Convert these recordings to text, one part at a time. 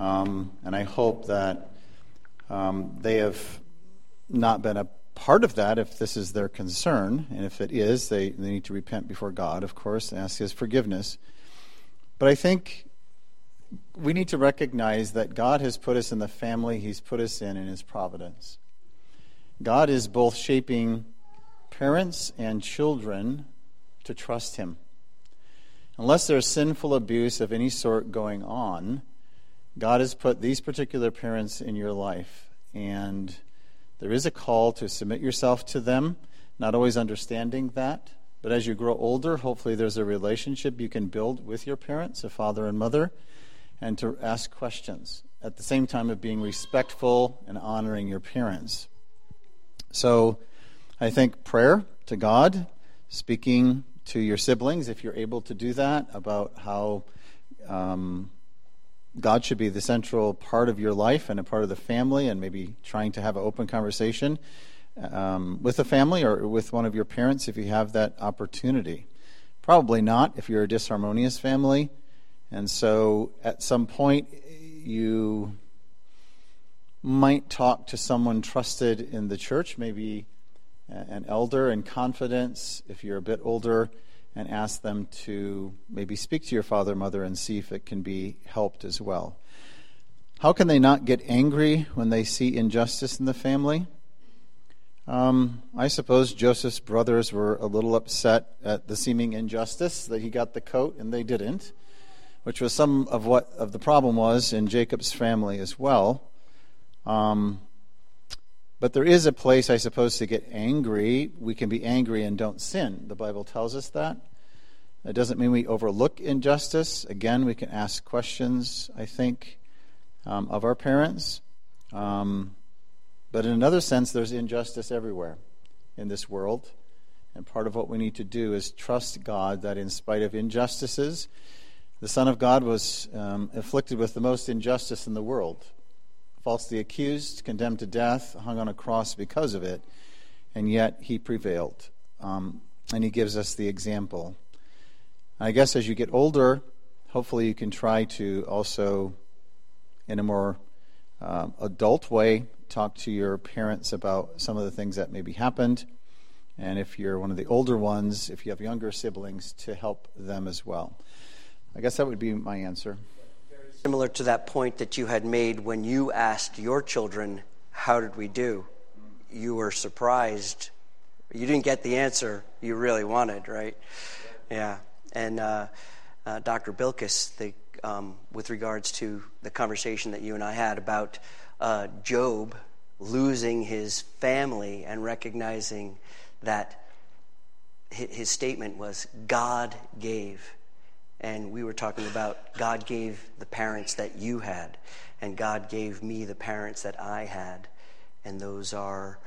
Um, and I hope that um, they have not been a part of that if this is their concern. And if it is, they, they need to repent before God, of course, and ask His forgiveness. But I think we need to recognize that God has put us in the family He's put us in in His providence. God is both shaping parents and children to trust Him. Unless there's sinful abuse of any sort going on, God has put these particular parents in your life. And there is a call to submit yourself to them, not always understanding that. But as you grow older, hopefully there's a relationship you can build with your parents, a father and mother, and to ask questions at the same time of being respectful and honoring your parents. So I think prayer to God, speaking to your siblings, if you're able to do that, about how um, God should be the central part of your life and a part of the family, and maybe trying to have an open conversation um, with a family or with one of your parents if you have that opportunity. Probably not if you're a disharmonious family. And so at some point, you might talk to someone trusted in the church, maybe an elder in confidence if you're a bit older, and ask them to maybe speak to your father mother and see if it can be helped as well. How can they not get angry when they see injustice in the family? Um, I suppose Joseph's brothers were a little upset at the seeming injustice that he got the coat and they didn't, which was some of what of the problem was in Jacob's family as well. Um, but there is a place, I suppose, to get angry. We can be angry and don't sin. The Bible tells us that. That doesn't mean we overlook injustice. Again, we can ask questions, I think, um, of our parents. Um, but in another sense, there's injustice everywhere in this world. And part of what we need to do is trust God that in spite of injustices, the Son of God was um, afflicted with the most injustice in the world falsely accused, condemned to death, hung on a cross because of it, and yet he prevailed. Um, and he gives us the example. I guess as you get older, hopefully you can try to also, in a more uh, adult way, talk to your parents about some of the things that maybe happened. And if you're one of the older ones, if you have younger siblings, to help them as well. I guess that would be my answer. Similar to that point that you had made when you asked your children, How did we do? You were surprised. You didn't get the answer you really wanted, right? Yeah. And uh, uh, Dr. Bilkes, the, um, with regards to the conversation that you and I had about uh, Job losing his family and recognizing that his statement was, God gave and we were talking about God gave the parents that you had, and God gave me the parents that I had, and those are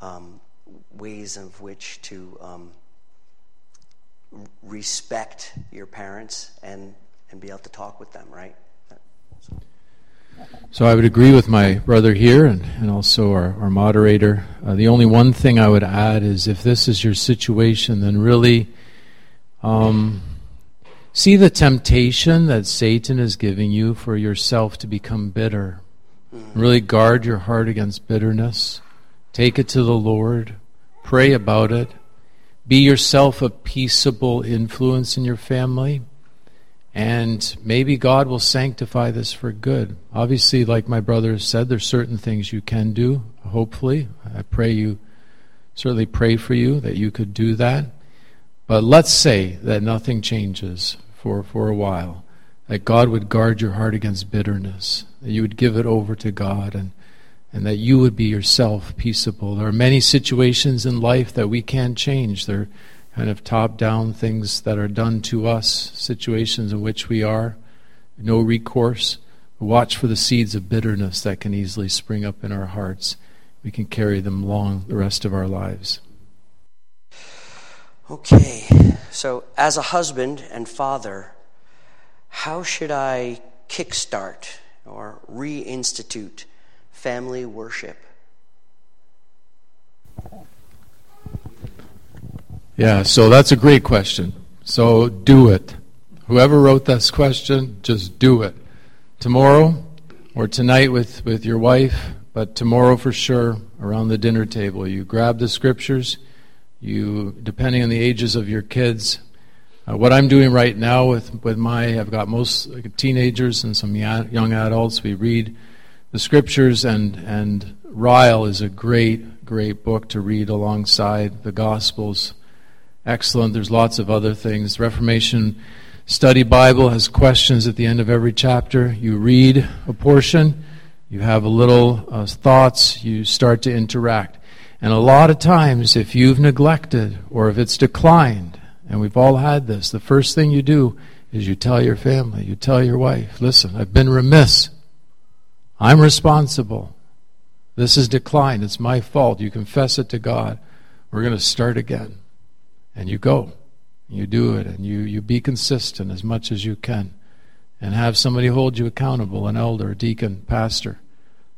um, ways of which to um, respect your parents and and be able to talk with them, right? So. I would agree with my brother here and, and also our, our moderator. Uh, the only one thing I would add is if this is your situation, then really um, See the temptation that Satan is giving you for yourself to become bitter. Really guard your heart against bitterness. Take it to the Lord. Pray about it. Be yourself a peaceable influence in your family. And maybe God will sanctify this for good. Obviously, like my brother said, there's certain things you can do, hopefully. I pray you, certainly pray for you that you could do that. But let's say that nothing changes for, for a while. That God would guard your heart against bitterness, that you would give it over to God, and, and that you would be yourself peaceable. There are many situations in life that we can't change. They're kind of top down things that are done to us, situations in which we are. No recourse. Watch for the seeds of bitterness that can easily spring up in our hearts. We can carry them long the rest of our lives. Okay, so as a husband and father, how should I kickstart or reinstitute family worship? Yeah, so that's a great question. So do it. Whoever wrote this question, just do it. Tomorrow, or tonight with, with your wife, but tomorrow for sure around the dinner table. You grab the scriptures, you, depending on the ages of your kids, uh, what I'm doing right now with, with my, I've got most teenagers and some young adults. We read the scriptures, and, and Ryle is a great, great book to read alongside the Gospels. Excellent. There's lots of other things. Reformation Study Bible has questions at the end of every chapter. You read a portion, you have a little uh, thoughts, you start to interact. And a lot of times, if you've neglected or if it's declined, and we've all had this. The first thing you do is you tell your family, you tell your wife, listen, I've been remiss. I'm responsible. This is decline. It's my fault. You confess it to God. We're going to start again. And you go. You do it. And you, you be consistent as much as you can. And have somebody hold you accountable an elder, a deacon, pastor,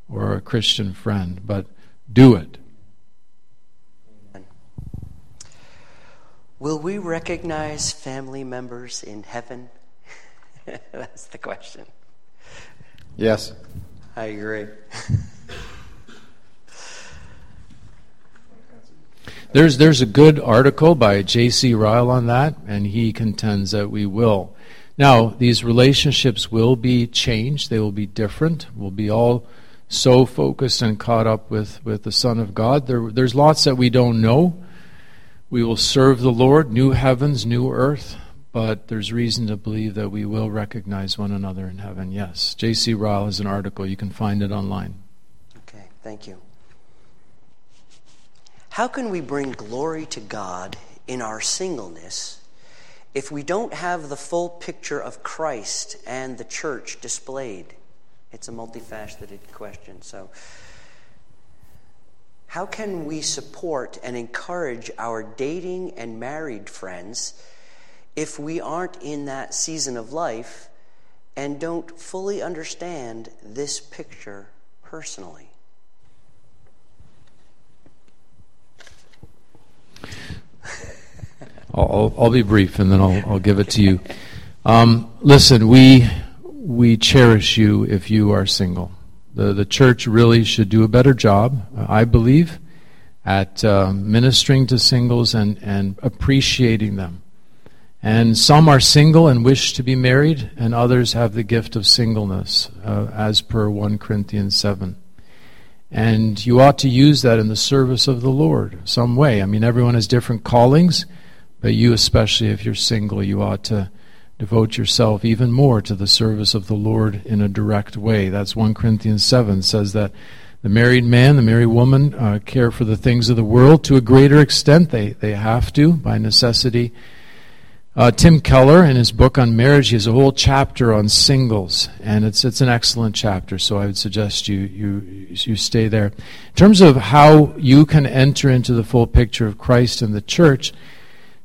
or a Christian friend. But do it. Will we recognize family members in heaven? That's the question. Yes. I agree. there's there's a good article by J.C. Ryle on that, and he contends that we will. Now, these relationships will be changed. They will be different. We'll be all so focused and caught up with, with the Son of God. There, there's lots that we don't know. We will serve the Lord, new heavens, new earth, but there's reason to believe that we will recognize one another in heaven. Yes. J.C. Ryle has an article. You can find it online. Okay, thank you. How can we bring glory to God in our singleness if we don't have the full picture of Christ and the church displayed? It's a multifaceted question. So, how can we support and encourage our dating and married friends if we aren't in that season of life and don't fully understand this picture personally? I'll, I'll, be brief and then I'll, I'll give it to you. Um, listen, we, we cherish you if you are single. The, the church really should do a better job, I believe, at uh, ministering to singles and, and appreciating them. And some are single and wish to be married, and others have the gift of singleness, uh, as per 1 Corinthians 7. And you ought to use that in the service of the Lord some way. I mean, everyone has different callings, but you, especially if you're single, you ought to devote yourself even more to the service of the Lord in a direct way. That's 1 Corinthians 7 says that the married man, the married woman uh, care for the things of the world to a greater extent. They, they have to, by necessity. Uh, Tim Keller, in his book on marriage, he has a whole chapter on singles, and it's it's an excellent chapter. So I would suggest you you you stay there. In terms of how you can enter into the full picture of Christ and the church,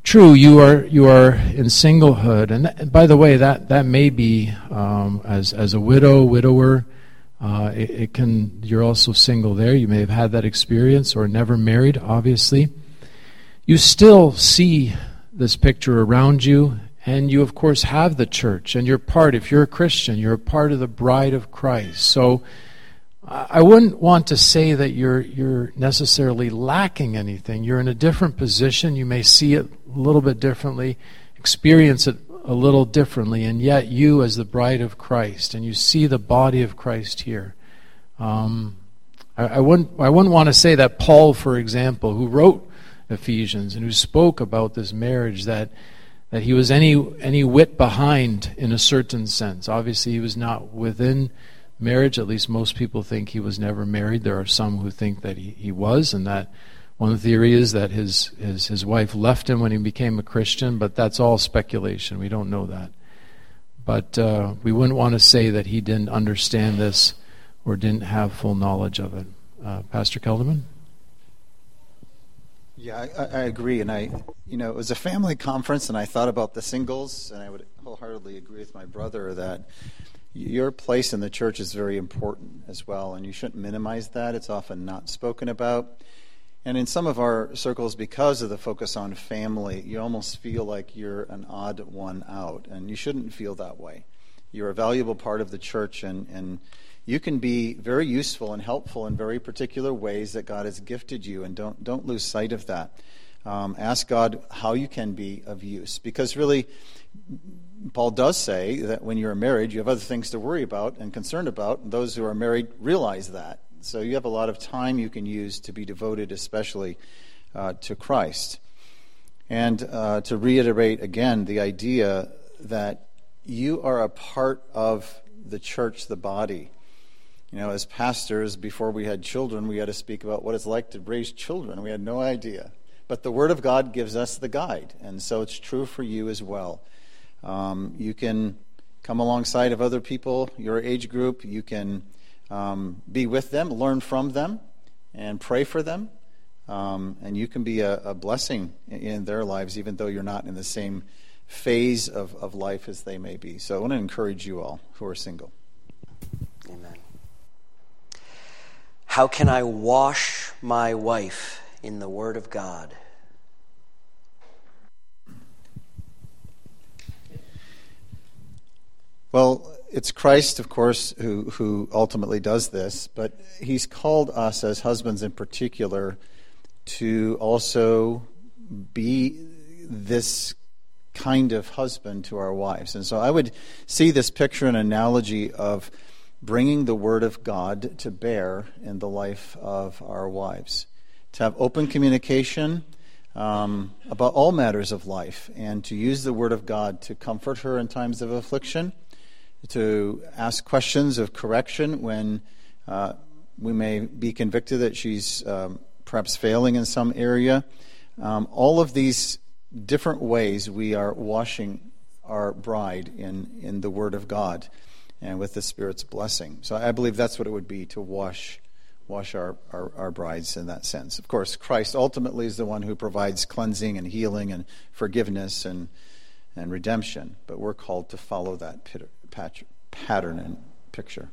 True, you are you are in singlehood, and, th- and by the way, that that may be um, as as a widow, widower. Uh, it, it, can. You're also single there. You may have had that experience, or never married. Obviously, you still see this picture around you, and you of course have the church, and you're part. If you're a Christian, you're a part of the bride of Christ. So I wouldn't want to say that you're you're necessarily lacking anything. You're in a different position. You may see it a little bit differently, experience it a little differently, and yet you, as the bride of Christ, and you see the body of Christ here. Um, I, I wouldn't I wouldn't want to say that Paul, for example, who wrote Ephesians and who spoke about this marriage, that that he was any any whit behind in a certain sense. Obviously, he was not within marriage. At least most people think he was never married. There are some who think that he, he was, and that one theory is that his, his, his wife left him when he became a Christian, but that's all speculation. We don't know that. But uh, we wouldn't want to say that he didn't understand this or didn't have full knowledge of it. Uh, Pastor Kelderman? Yeah, I, I, agree. And I, you know, it was a family conference, and I thought about the singles, and I would wholeheartedly agree with my brother that your place in the church is very important as well, and you shouldn't minimize that. It's often not spoken about. And in some of our circles, because of the focus on family, you almost feel like you're an odd one out, and you shouldn't feel that way. You're a valuable part of the church, and, and you can be very useful and helpful in very particular ways that God has gifted you, and don't, don't lose sight of that. Um, ask God how you can be of use. Because really, Paul does say that when you're married, you have other things to worry about and concerned about. And those who are married realize that. So you have a lot of time you can use to be devoted, especially uh, to Christ. And uh, to reiterate again the idea that you are a part of the church, the body. You know, as pastors, before we had children, we had to speak about what it's like to raise children. We had no idea. But the Word of God gives us the guide, and so it's true for you as well. Um, you can come alongside of other people, your age group. You can um, be with them, learn from them, and pray for them. Um, and you can be a, a, blessing in their lives, even though you're not in the same phase of, of life as they may be. So I want to encourage you all who are single. Amen. How can I wash my wife in the Word of God? Well, it's Christ, of course, who, who ultimately does this, but he's called us as husbands in particular to also be this kind of husband to our wives. And so I would see this picture an analogy of bringing the Word of God to bear in the life of our wives. To have open communication um, about all matters of life, and to use the Word of God to comfort her in times of affliction to ask questions of correction when uh, we may be convicted that she's um, perhaps failing in some area. Um, all of these different ways we are washing our bride in, in the Word of God and with the Spirit's blessing. So I believe that's what it would be to wash wash our, our, our, brides in that sense. Of course, Christ ultimately is the one who provides cleansing and healing and forgiveness and, and redemption, but we're called to follow that pattern and picture.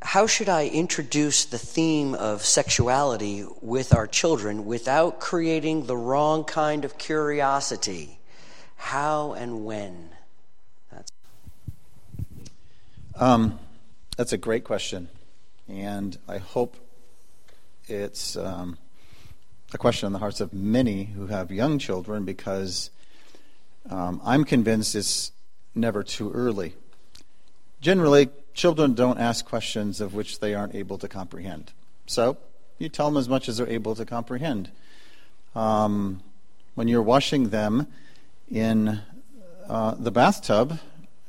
How should I introduce the theme of sexuality with our children without creating the wrong kind of curiosity? How and when? That's, um, that's a great question. And I hope it's um, a question in the hearts of many who have young children because um, I'm convinced it's never too early. Generally, children don't ask questions of which they aren't able to comprehend. So, you tell them as much as they're able to comprehend. Um, when you're washing them in uh, the bathtub,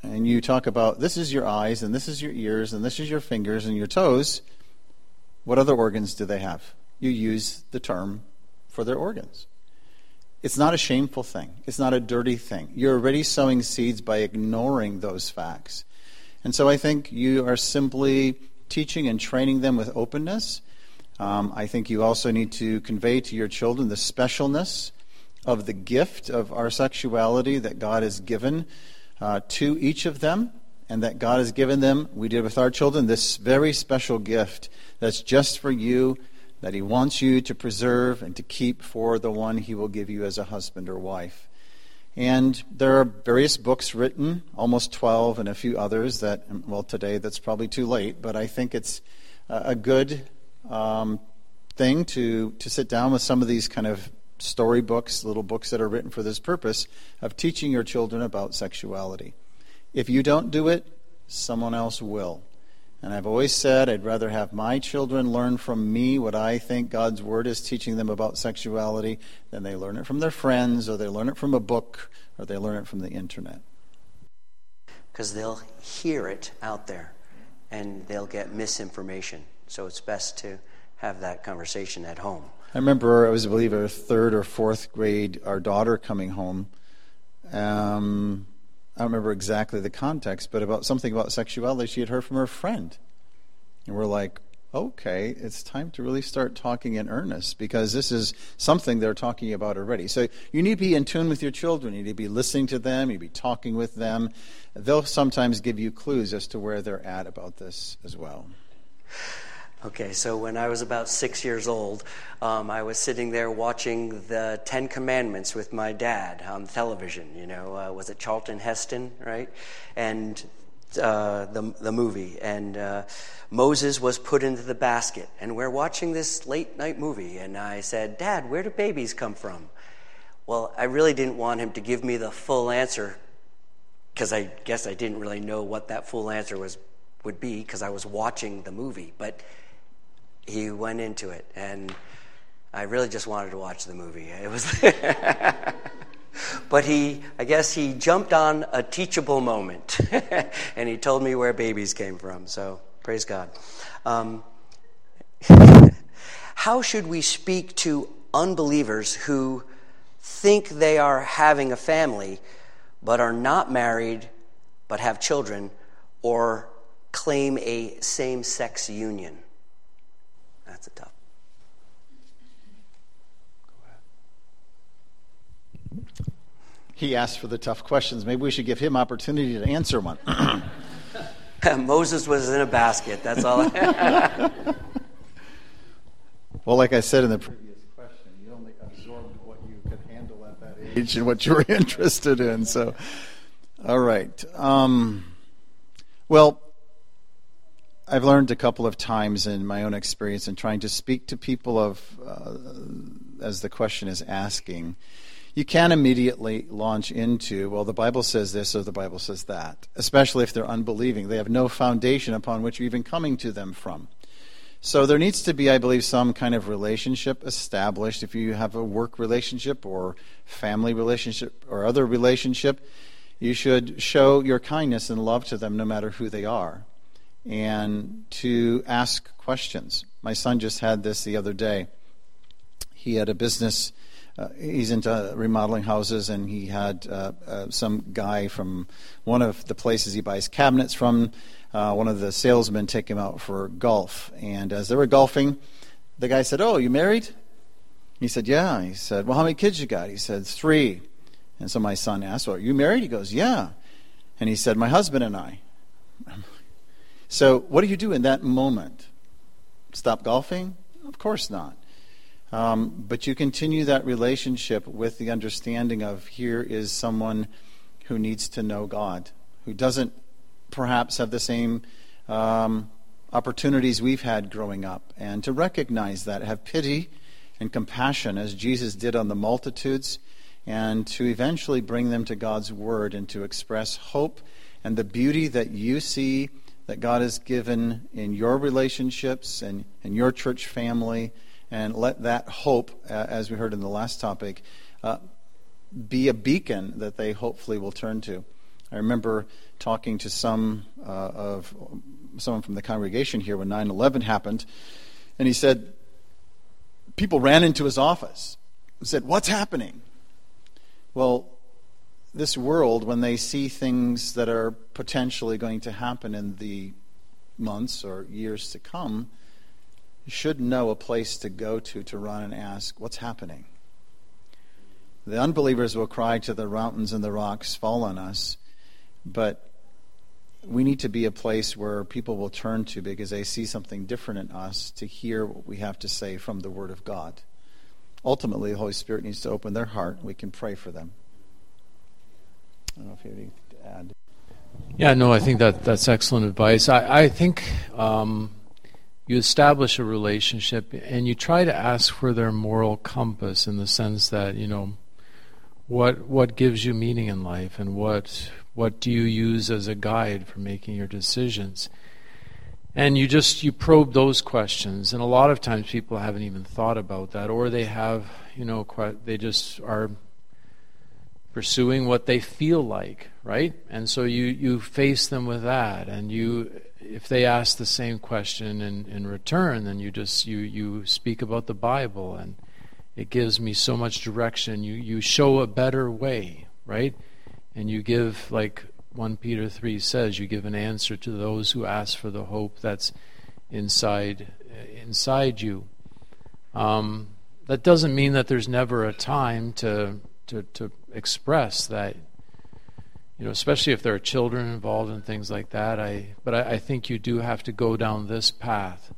and you talk about this is your eyes, and this is your ears, and this is your fingers and your toes, what other organs do they have? You use the term for their organs. It's not a shameful thing. It's not a dirty thing. You're already sowing seeds by ignoring those facts. And so I think you are simply teaching and training them with openness. Um, I think you also need to convey to your children the specialness of the gift of our sexuality that God has given uh, to each of them, and that God has given them, we did with our children, this very special gift that's just for you that He wants you to preserve and to keep for the one He will give you as a husband or wife. And there are various books written, almost 12, and a few others that, well, today that's probably too late, but I think it's a good um, thing to, to sit down with some of these kind of storybooks, little books that are written for this purpose of teaching your children about sexuality. If you don't do it, someone else will. And I've always said I'd rather have my children learn from me what I think God's Word is teaching them about sexuality than they learn it from their friends or they learn it from a book or they learn it from the internet. Because they'll hear it out there and they'll get misinformation. So it's best to have that conversation at home. I remember, I was, I believe, a third or fourth grade, our daughter coming home. Um, I don't remember exactly the context, but about something about sexuality she had heard from her friend. And we're like, okay, it's time to really start talking in earnest because this is something they're talking about already. So you need to be in tune with your children. You need to be listening to them. You need to be talking with them. They'll sometimes give you clues as to where they're at about this as well. Okay, so when I was about six years old, um, I was sitting there watching the Ten Commandments with my dad on television. You know, uh, was it Charlton Heston, right? And uh, the the movie, and uh, Moses was put into the basket, and we're watching this late night movie, and I said, "Dad, where do babies come from?" Well, I really didn't want him to give me the full answer because I guess I didn't really know what that full answer was would be because I was watching the movie, but he went into it, and I really just wanted to watch the movie. It was, but he, I guess he jumped on a teachable moment, and he told me where babies came from. So praise God. Um, how should we speak to unbelievers who think they are having a family, but are not married, but have children, or claim a same-sex union? That's a tough. He asked for the tough questions. Maybe we should give him opportunity to answer one. Moses was in a basket. That's all. I- well, like I said in the previous question, you only absorbed what you could handle at that age and what you were interested in. So, all right. Um, well, I've learned a couple of times in my own experience in trying to speak to people of, uh, as the question is asking, you can't immediately launch into, well, the Bible says this or the Bible says that, especially if they're unbelieving. They have no foundation upon which you're even coming to them from. So there needs to be, I believe, some kind of relationship established. If you have a work relationship or family relationship or other relationship, you should show your kindness and love to them no matter who they are and to ask questions. My son just had this the other day. He had a business. Uh, he's into remodeling houses, and he had uh, uh, some guy from one of the places he buys cabinets from. Uh, one of the salesmen take him out for golf, and as they were golfing, the guy said, "Oh, you married?" He said, "Yeah." He said, "Well, how many kids you got?" He said, three. And so my son asked, "Well, are you married?" He goes, "Yeah." And he said, "My husband and I." So, what do you do in that moment? Stop golfing? Of course not. Um, but you continue that relationship with the understanding of here is someone who needs to know God, who doesn't perhaps have the same um, opportunities we've had growing up, and to recognize that, have pity and compassion as Jesus did on the multitudes, and to eventually bring them to God's Word and to express hope and the beauty that you see that God has given in your relationships and in your church family, and let that hope, uh, as we heard in the last topic, uh, be a beacon that they hopefully will turn to. I remember talking to some uh, of someone from the congregation here when 9/11 happened, and he said people ran into his office and said, "What's happening?" Well, this world, when they see things that are potentially going to happen in the months or years to come, should know a place to go to to run and ask, What's happening? The unbelievers will cry to the mountains and the rocks, Fall on us. But we need to be a place where people will turn to because they see something different in us to hear what we have to say from the Word of God. Ultimately, the Holy Spirit needs to open their heart. We can pray for them. Don't know if you have anything to add. Yeah, no, I think that that's excellent advice. I, I think um, you establish a relationship and you try to ask for their moral compass in the sense that you know what what gives you meaning in life and what what do you use as a guide for making your decisions and you just you probe those questions and a lot of times people haven't even thought about that or they have you know they just are pursuing what they feel like, right? And so you, you face them with that, and you, if they ask the same question in, in return, then you just you you speak about the Bible, and it gives me so much direction. You you show a better way, right? And you give like one Peter three says, you give an answer to those who ask for the hope that's inside inside you. Um, that doesn't mean that there's never a time to to, to express that you know especially if there are children involved and things like that i but I, I, think you do have to go down this path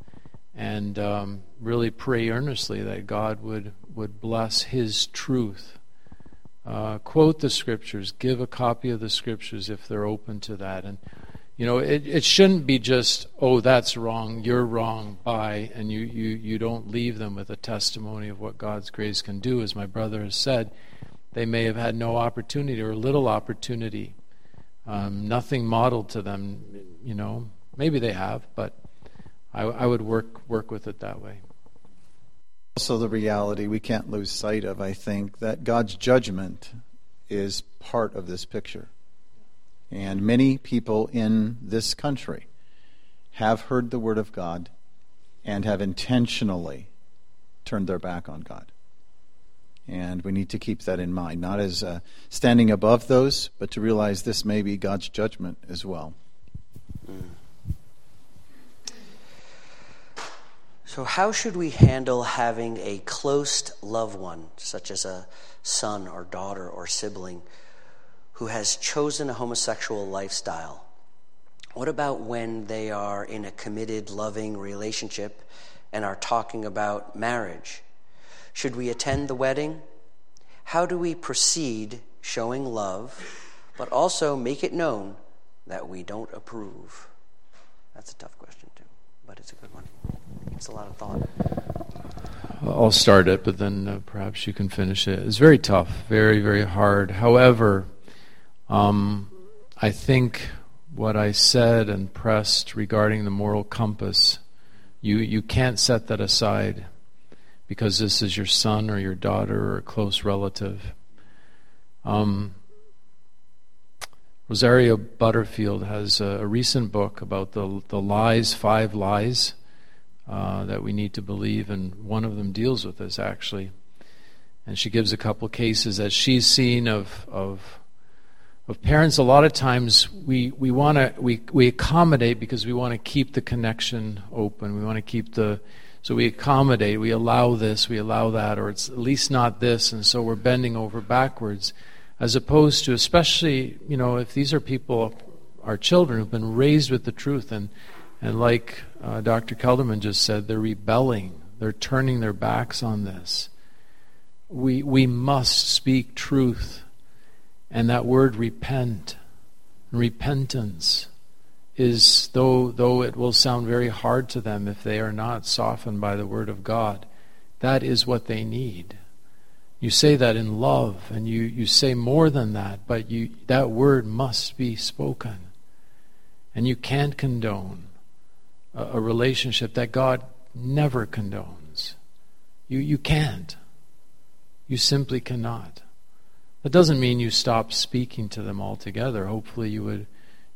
and um, really pray earnestly that God would, would bless His truth. Uh, quote the scriptures, give a copy of the scriptures if they're open to that. And, you know, it, it shouldn't be just, oh, that's wrong, you're wrong, bye, and you, you, you don't leave them with a testimony of what God's grace can do. As my brother has said, they may have had no opportunity or little opportunity, um, nothing modeled to them, you know. Maybe they have, but I, I would work work with it that way. Also, the reality we can't lose sight of, I think, that God's judgment is part of this picture. And many people in this country have heard the word of God and have intentionally turned their back on God. And we need to keep that in mind, not as uh, standing above those, but to realize this may be God's judgment as well. So, how should we handle having a close loved one, such as a son or daughter or sibling, who has chosen a homosexual lifestyle? What about when they are in a committed, loving relationship and are talking about marriage? Should we attend the wedding? How do we proceed showing love, but also make it known that we don't approve? That's a tough question, too, but it's a good one. It's a lot of thought. I'll start it, but then uh, perhaps you can finish it. It's very tough, very, very hard. However, um, I think what I said and pressed regarding the moral compass, you, you can't set that aside because this is your son or your daughter or a close relative. Um, Rosaria Butterfield has a, a, recent book about the, the lies, five lies uh, that we need to believe, and one of them deals with this actually. And she gives a couple cases that she's seen of of of parents. A lot of times we we want to we we accommodate because we want to keep the connection open. We want to keep the so we accommodate. We allow this. We allow that, or it's at least not this, and so we're bending over backwards, as opposed to especially you know if these are people, our children who've been raised with the truth and and like uh, Dr. Kelderman just said, they're rebelling. They're turning their backs on this. We, we must speak truth. And that word repent, repentance, is, though, though it will sound very hard to them if they are not softened by the word of God, that is what they need. You say that in love, and you, you say more than that, but you, that word must be spoken. And you can't condone a, a relationship that God never condones. You, you can't. You simply cannot. That doesn't mean you stop speaking to them altogether. Hopefully, you would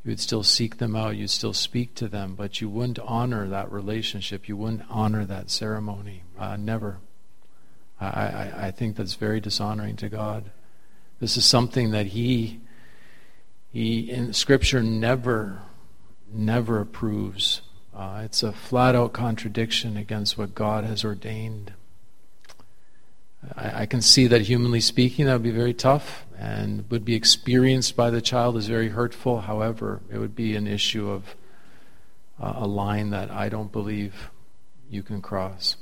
you would still seek them out. You'd still speak to them, but you wouldn't honor that relationship. You wouldn't honor that ceremony. Uh, never. I, I, I think that's very dishonoring to God. This is something that He He in Scripture never never approves. Uh, it's a flat out contradiction against what God has ordained. I, I, can see that, humanly speaking, that would be very tough and would be experienced by the child as very hurtful. However, it would be an issue of uh, a line that I don't believe you can cross.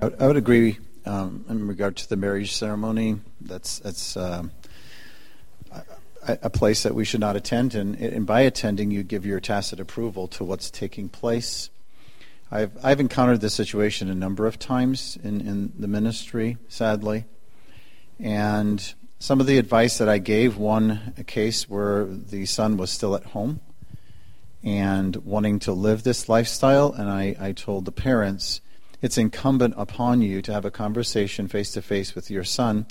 I would agree um, in regard to the marriage ceremony. That's that's. Uh, a place that we should not attend, and, and by attending, you give your tacit approval to what's taking place. I've, I've encountered this situation a number of times in, in the ministry, sadly. And some of the advice that I gave, one a case where the son was still at home and wanting to live this lifestyle, and I, I told the parents, it's incumbent upon you to have a conversation face to face with your son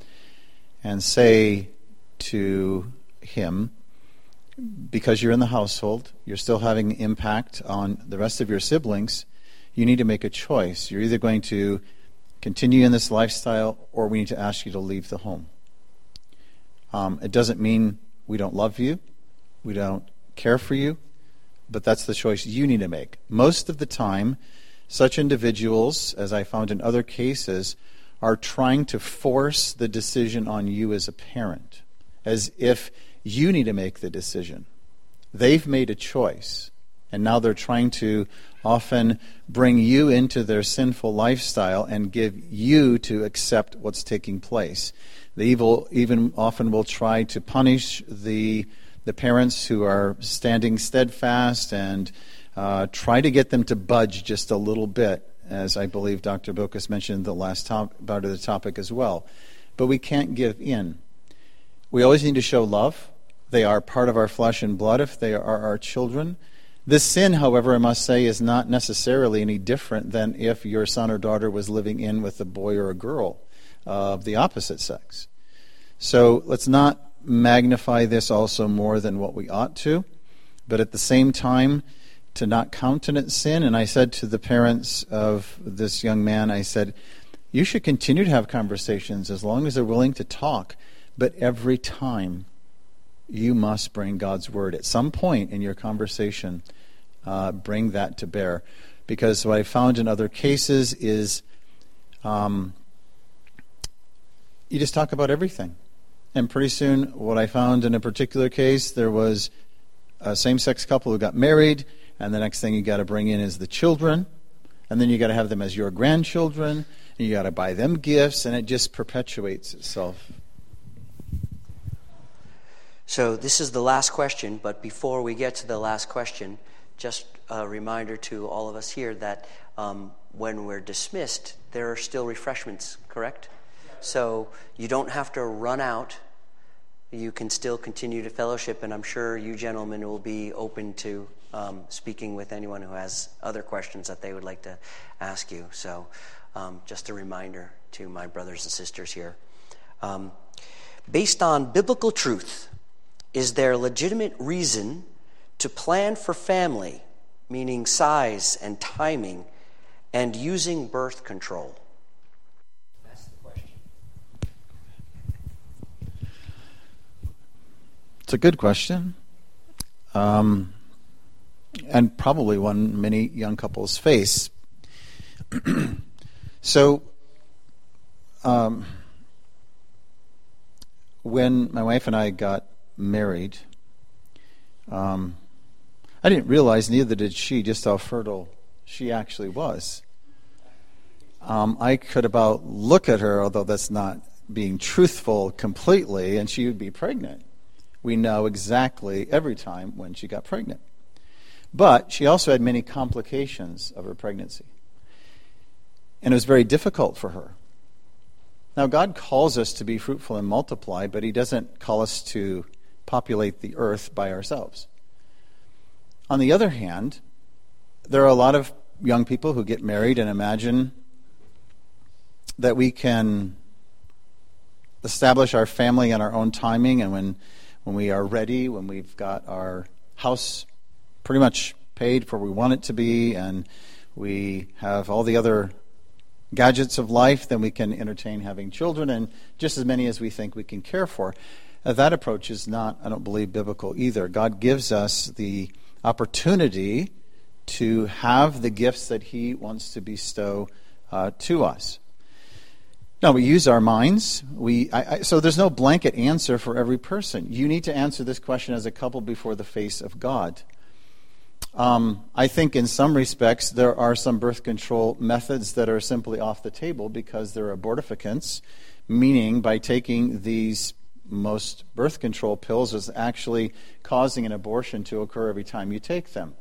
and say to him because you're in the household, you're still having impact on the rest of your siblings, you need to make a choice. You're either going to continue in this lifestyle or we need to ask you to leave the home. Um, it doesn't mean we don't love you, we don't care for you, but that's the choice you need to make. Most of the time, such individuals, as I found in other cases, are trying to force the decision on you as a parent, as if you need to make the decision. They've made a choice, and now they're trying to often bring you into their sinful lifestyle and give you to accept what's taking place. The evil even often will try to punish the, the parents who are standing steadfast and uh, try to get them to budge just a little bit, as I believe Dr. Bokas mentioned the last top, part of the topic as well. But we can't give in. We always need to show love. They are part of our flesh and blood if they are our children. This sin, however, I must say, is not necessarily any different than if your son or daughter was living in with a boy or a girl of the opposite sex. So let's not magnify this also more than what we ought to, but at the same time, to not countenance sin. And I said to the parents of this young man, I said, you should continue to have conversations as long as they're willing to talk, but every time you must bring God's word. At some point in your conversation, uh, bring that to bear. Because what I found in other cases is um, you just talk about everything. And pretty soon, what I found in a particular case, there was a same sex couple who got married, and the next thing you got to bring in is the children, and then you got to have them as your grandchildren, and you got to buy them gifts, and it just perpetuates itself. So, this is the last question, but before we get to the last question, just a reminder to all of us here that um, when we're dismissed, there are still refreshments, correct? So you don't have to run out. You can still continue to fellowship, and I'm sure you gentlemen will be open to um, speaking with anyone who has other questions that they would like to ask you. So, um, just a reminder to my brothers and sisters here. Um, based on biblical truth, is there legitimate reason to plan for family, meaning size and timing, and using birth control? That's the question. It's a good question. Um, and probably one many young couples face. so, um, when my wife and I got married, um, I didn't realize, neither did she, just how fertile she actually was. Um, I could about look at her, although that's not being truthful completely, and she would be pregnant we know exactly every time when she got pregnant. But she also had many complications of her pregnancy. And it was very difficult for her. Now, God calls us to be fruitful and multiply, but He doesn't call us to populate the earth by ourselves. On the other hand, there are a lot of young people who get married and imagine that we can establish our family in our own timing, and when when we are ready, when we've got our house pretty much paid for we want it to be, and we have all the other gadgets of life, then we can entertain having children and just as many as we think we can care for. That approach is not, I don't believe, biblical either. God gives us the opportunity to have the gifts that He wants to bestow uh, to us. Now, we use our minds. We, I, I, so there's no blanket answer for every person. You need to answer this question as a couple before the face of God. Um, I think in some respects there are some birth control methods that are simply off the table because they're abortificants, meaning by taking these most birth control pills is actually causing an abortion to occur every time you take them.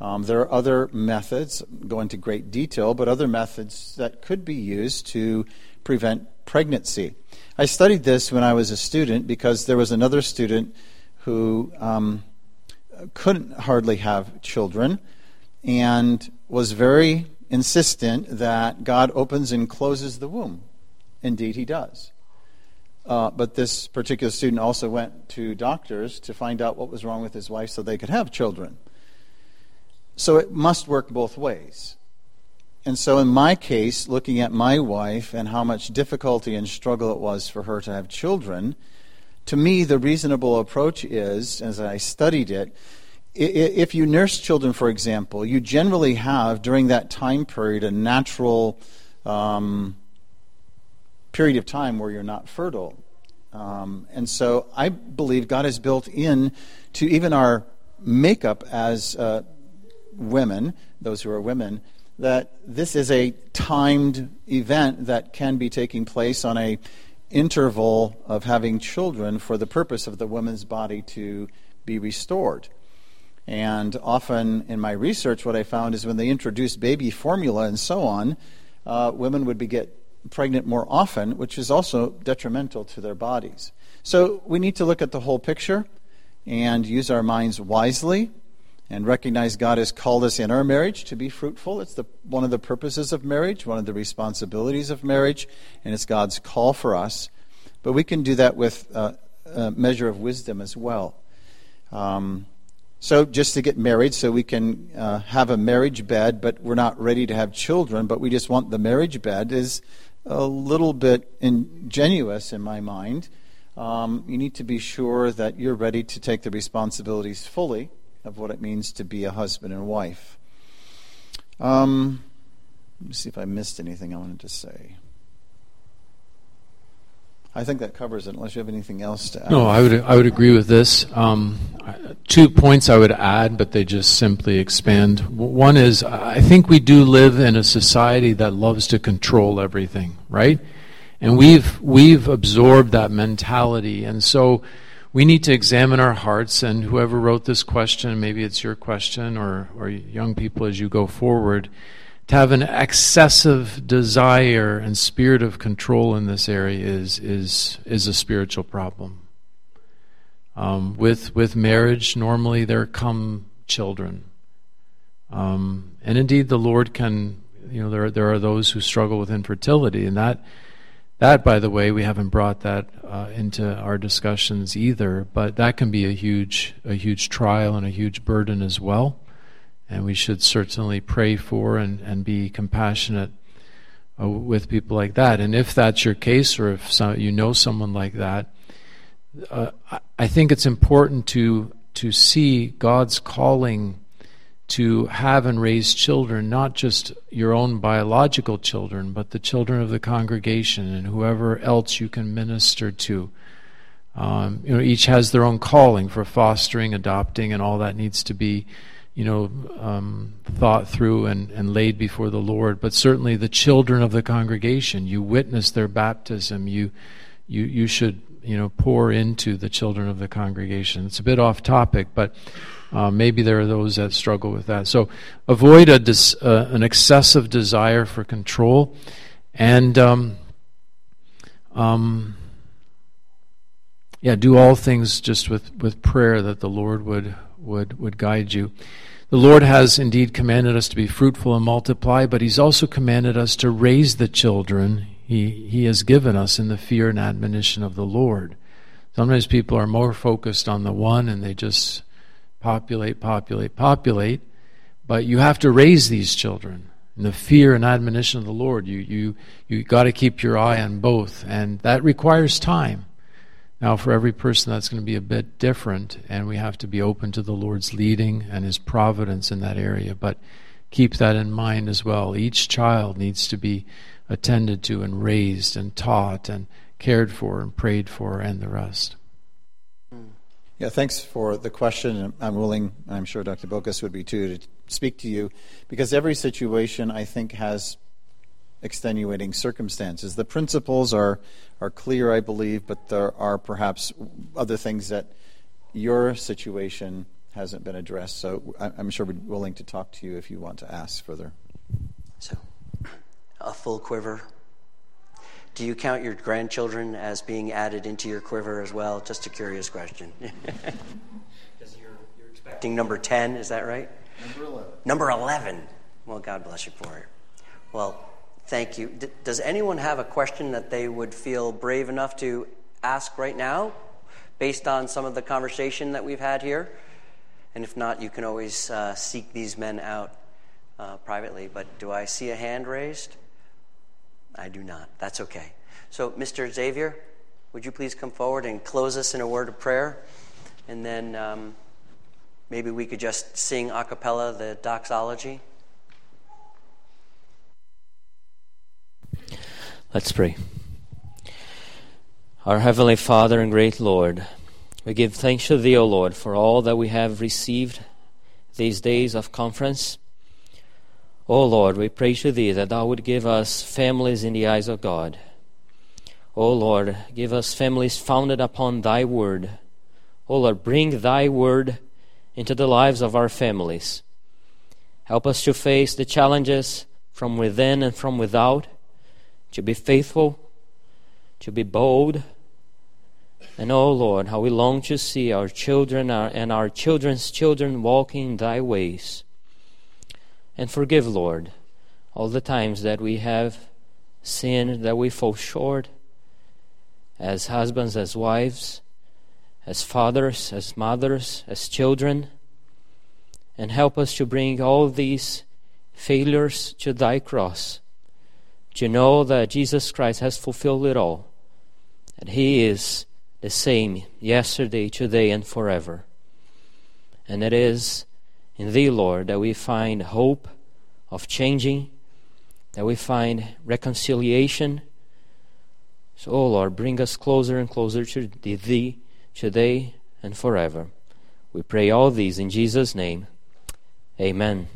Um, there are other methods, go into great detail, but other methods that could be used to prevent pregnancy. I studied this when I was a student because there was another student who um, couldn't hardly have children and was very insistent that God opens and closes the womb. Indeed, he does. Uh, but this particular student also went to doctors to find out what was wrong with his wife so they could have children. So it must work both ways. And so, in my case, looking at my wife and how much difficulty and struggle it was for her to have children, to me, the reasonable approach is, as I studied it, if you nurse children, for example, you generally have, during that time period, a natural um, period of time where you're not fertile. Um, and so I believe God has built in to even our makeup as uh, women, those who are women, that this is a timed event that can be taking place on a interval of having children for the purpose of the woman's body to be restored. And often in my research, what I found is when they introduced baby formula and so on, uh, women would be get pregnant more often, which is also detrimental to their bodies. So we need to look at the whole picture and use our minds wisely and recognize God has called us in our marriage to be fruitful. It's the, one of the purposes of marriage, one of the responsibilities of marriage, and it's God's call for us. But we can do that with uh, a measure of wisdom as well. Um, so, just to get married, so we can uh, have a marriage bed, but we're not ready to have children, but we just want the marriage bed, is a little bit ingenuous in my mind. Um, you need to be sure that you're ready to take the responsibilities fully of what it means to be a husband and wife. Um, let me see if I missed anything I wanted to say. I think that covers it. Unless you have anything else to add. No, I would I would agree with this. Um, two points I would add, but they just simply expand. One is I think we do live in a society that loves to control everything, right? And we've we've absorbed that mentality, and so we need to examine our hearts. And whoever wrote this question, maybe it's your question, or or young people as you go forward to have an excessive desire and spirit of control in this area is is is a spiritual problem. Um, with with marriage, normally there come children, um, and indeed the Lord can. You know, there there are those who struggle with infertility, and that that, by the way, we haven't brought that uh, into our discussions either. But that can be a huge a huge trial and a huge burden as well and we should certainly pray for and, and be compassionate uh, with people like that. And if that's your case, or if some, you know someone like that, uh, I think it's important to to see God's calling to have and raise children, not just your own biological children, but the children of the congregation and whoever else you can minister to. Um, you know, each has their own calling for fostering, adopting, and all that needs to be you know, um, thought through and, and laid before the Lord, but certainly the children of the congregation. You witness their baptism. You, you, you should, you know, pour into the children of the congregation. It's a bit off topic, but uh, maybe there are those that struggle with that. So avoid a dis, uh, an excessive desire for control, and um, um, yeah, do all things just with, with prayer that the Lord would would would guide you. The Lord has indeed commanded us to be fruitful and multiply, but He's also commanded us to raise the children He, he has given us in the fear and admonition of the Lord. Sometimes people are more focused on the one and they just populate, populate, populate, but you have to raise these children in the fear and admonition of the Lord. You, you, you got to keep your eye on both, and that requires time. Now, for every person, that's going to be a bit different, and we have to be open to the Lord's leading and His providence in that area. But keep that in mind as well. Each child needs to be attended to and raised and taught and cared for and prayed for, and the rest. Hmm. Yeah, thanks for the question. I'm willing, I'm sure Dr. Bilkes would be too, to speak to you because every situation I think has extenuating circumstances. The principles are, are clear, I believe, but there are perhaps other things that your situation hasn't been addressed. So I'm sure we're willing to talk to you if you want to ask further. So, a full quiver. Do you count your grandchildren as being added into your quiver as well? Just a curious question. Because you're, you're expecting number 10, is that right? Number 11. Number 11. Well, God bless you for it. Well, Thank you. D- does anyone have a question that they would feel brave enough to ask right now based on some of the conversation that we've had here? And if not, you can always uh, seek these men out uh, privately. But do I see a hand raised? I do not. That's okay. So, Mr. Xavier, would you please come forward and close us in a word of prayer? And then um, maybe we could just sing a cappella the doxology. Let's pray. Our Heavenly Father and great Lord, we give thanks to Thee, O Lord, for all that we have received these days of conference. O Lord, we pray to Thee that Thou would give us families in the eyes of God. O Lord, give us families founded upon Thy Word. O Lord, bring Thy Word into the lives of our families. Help us to face the challenges from within and from without, to be faithful, to be bold. And oh Lord, how we long to see our children and our children's children walking thy ways. And forgive, Lord, all the times that we have sinned, that we fall short, as husbands, as wives, as fathers, as mothers, as children. And help us to bring all these failures to thy cross, to know that Jesus Christ has fulfilled it all, that he is the same yesterday, today, and forever. And it is in thee, Lord, that we find hope of changing, that we find reconciliation. So, oh Lord, bring us closer and closer to thee today and forever. We pray all these in Jesus' name. Amen.